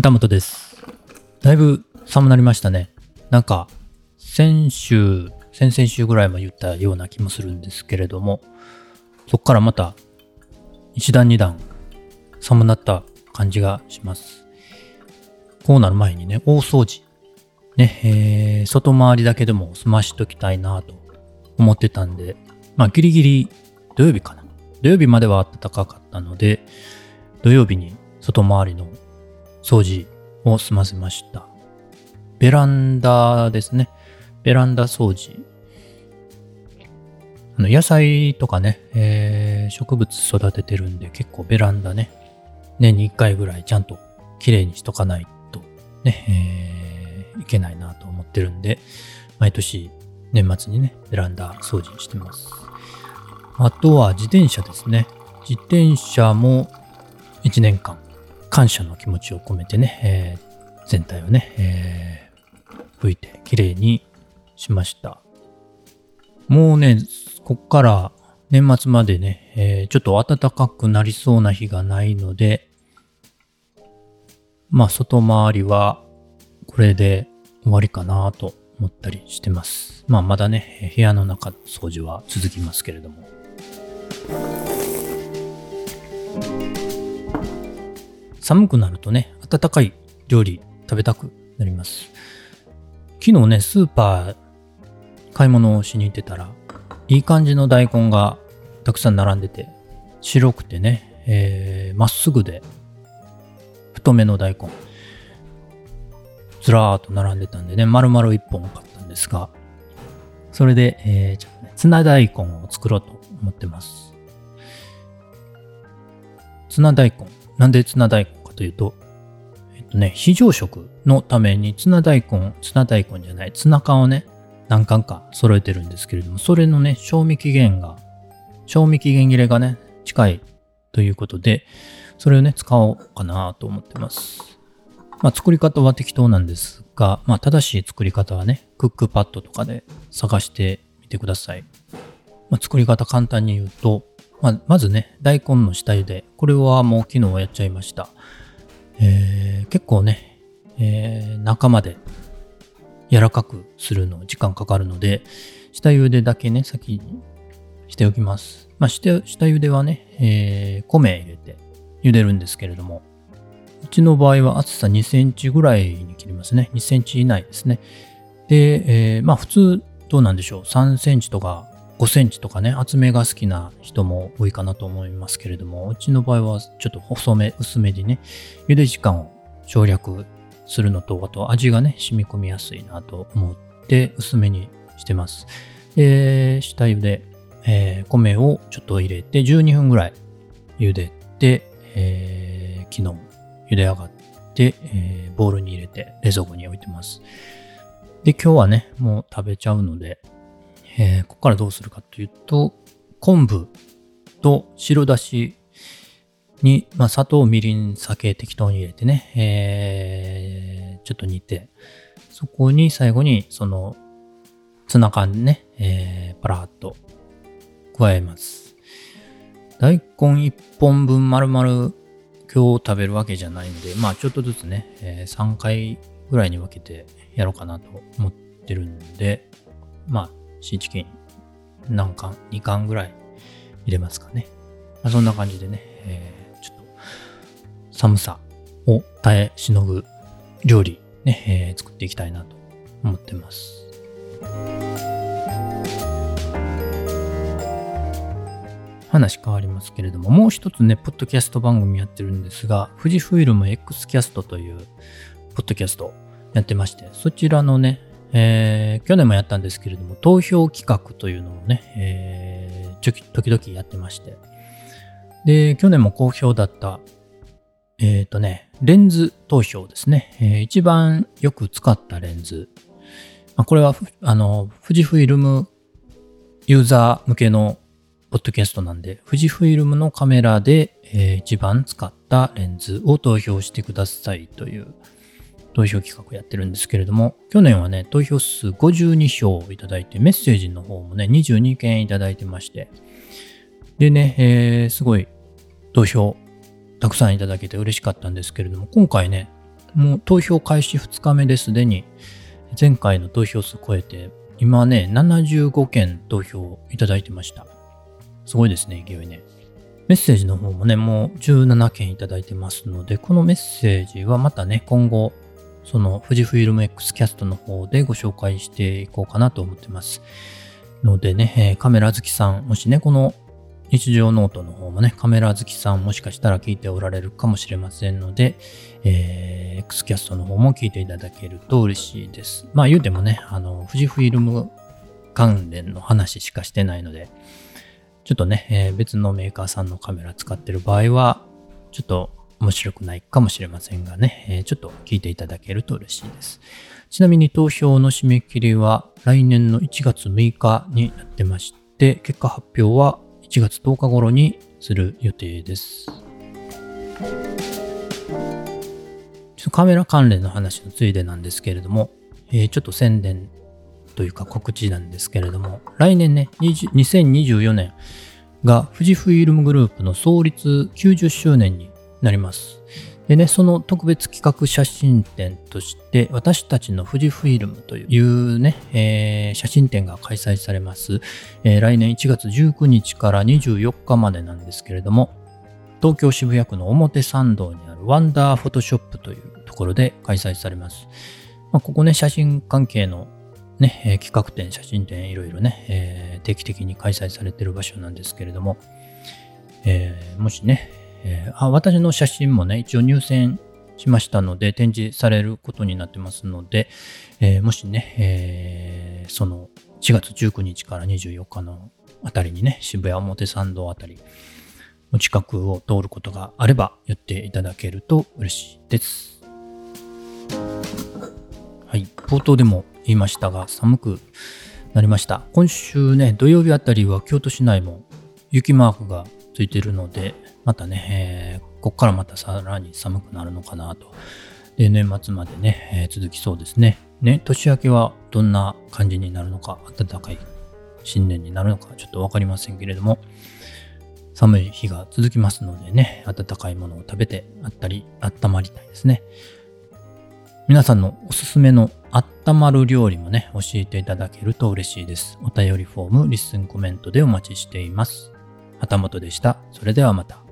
旗本です。だいぶ寒なりましたね。なんか、先週、先々週ぐらいも言ったような気もするんですけれども、そこからまた、一段二段、寒なった感じがします。こうなる前にね、大掃除。ね、えー、外回りだけでも済ましときたいなと思ってたんで、まあギリギリ土曜日かな。土曜日までは暖かかったので、土曜日に外回りの掃除を済ませました。ベランダですね。ベランダ掃除。あの野菜とかね、えー植物育ててるんで結構ベランダね、年に1回ぐらいちゃんと綺麗にしとかないとね、えーいけないなと思ってるんで、毎年年末にね、ベランダ掃除してます。あとは自転車ですね。自転車も1年間感謝の気持ちを込めてね、えー全体をね、えー拭いてきれいにしました。もうね、こっから年末までね、えーちょっと暖かくなりそうな日がないので、まあ外回りはこれで終わりかなと思ったりしてます。まあまだね、部屋の中掃除は続きますけれども。寒くなるとね、温かい料理食べたくなります。昨日ね、スーパー買い物をしに行ってたら、いい感じの大根がたくさん並んでて、白くてね、えーまっすぐで、太めの大根、ずらーっと並んでたんでね、丸々一本買ったんですが、それで、えーちょっとね、ツナ大根を作ろうと思ってます。ツナ大根。なんでツナ大根？というと、えっとね、非常食のためにツナ大根、ツナ大根じゃない、ツナ缶をね、何缶か揃えてるんですけれども、それのね、賞味期限が、賞味期限切れがね、近いということで、それをね、使おうかなと思ってます。まあ、作り方は適当なんですが、まあ、正しい作り方はね、クックパッドとかで探してみてください。まあ、作り方簡単に言うと、まあ、まずね、大根の下茹で。これはもう昨日やっちゃいました。えー結構ね、えー中まで柔らかくするの時間かかるので、下茹でだけね、先にしておきます。まあ、下下茹ではね、えー米入れて茹でるんですけれども、うちの場合は厚さ2センチぐらいに切りますね。2センチ以内ですね。で、えーまあ普通どうなんでしょう？3センチとか5センチとかね、厚めが好きな人も多いかなと思いますけれども、うちの場合はちょっと細め、薄めでね、茹で時間を省略するのと、あと味がね、染み込みやすいなと思って薄めにしてます。で、下茹で、えー米をちょっと入れて12分ぐらい茹でて、えー昨日茹で上がって、えーボウルに入れて冷蔵庫に置いてます。で、今日はね、もう食べちゃうので、えーここからどうするかというと、昆布と白だしに、まあ、砂糖、みりん、酒適当に入れてね、えーちょっと煮て、そこに最後にそのツナ缶ね、えーパラッと加えます。大根1本分丸々今日食べるわけじゃないんで、まあちょっとずつね、え3回ぐらいに分けてやろうかなと思ってるんで、まあシーチキン何缶 ?2 缶ぐらい入れますかね。まあ、そんな感じでね、えーちょっと寒さを耐えしのぐ料理ね、えー作っていきたいなと思ってます。話変わりますけれども、もう一つね、ポッドキャスト番組やってるんですが、富士フイルム X キャストというポッドキャストやってまして、そちらのね、えー去年もやったんですけれども、投票企画というのをね、えーちょき時々やってまして、で、去年も好評だった、えっ、とね、レンズ投票ですね、えー一番よく使ったレンズ。まあ、これは、あの、富士フイルムユーザー向けのポッドキャストなんで、富士フイルムのカメラで、えー一番使ったレンズを投票してくださいという投票企画やってるんですけれども、去年はね、投票数52票いただいて、メッセージの方もね、22件いただいてまして、でね、えーすごい投票たくさんいただけて嬉しかったんですけれども、今回ね、もう投票開始2日目ですでに前回の投票数超えて、今ね、75件投票いただいてました。すごいですね、勢いね。メッセージの方もね、もう17件いただいてますので、このメッセージはまたね、今後、その富士フイルム X キャストの方でご紹介していこうかなと思ってます。のでね、えー、カメラ好きさん、もしね、この日常ノートの方もね、カメラ好きさんもしかしたら聞いておられるかもしれませんので、えー、X キャストの方も聞いていただけると嬉しいです。まあ言うてもね、あの、富士フイルム関連の話しかしてないので、ちょっとね、えー、別のメーカーさんのカメラ使ってる場合は、ちょっと面白くないかもしれませんがね、えー、ちょっと聞いていただけると嬉しいです。ちなみに投票の締め切りは来年の1月6日になってまして、結果発表は1月10日頃にする予定です。ちょっとカメラ関連の話のついでなんですけれども、えー、ちょっと宣伝というか告知なんですけれども、来年ね、2024年が富士フイルムグループの創立90周年になります。でね、その特別企画写真展として、私たちの富士フィルムというね、えー、写真展が開催されます、えー、来年1月19日から24日までなんですけれども、東京渋谷区の表参道にあるワンダーフォトショップというところで開催されます。まあ、ここね、写真関係のね、え、企画展、写真展、いろいろね、え、定期的に開催されている場所なんですけれども、え、もしね、えー、あ私の写真もね、一応入選しましたので、展示されることになってますので、えー、もしね、えー、その4月19日から24日のあたりにね、渋谷表参道あたり、お近くを通ることがあれば言っていただけると嬉しいです。はい、冒頭でも言いましたが、寒くなりました。今週ね、土曜日あたりは京都市内も雪マークがついてるので、またね、えー、こっからまたさらに寒くなるのかなと。で、年末までね、えー、続きそうですね。ね、年明けはどんな感じになるのか、暖かい新年になるのか、ちょっとわかりませんけれども、寒い日が続きますのでね、暖かいものを食べて、あったり、温まりたいですね。皆さんのおすすめの温まる料理もね、教えていただけると嬉しいです。お便りフォーム、 LISTEN コメントでお待ちしています。旗本でした。それではまた。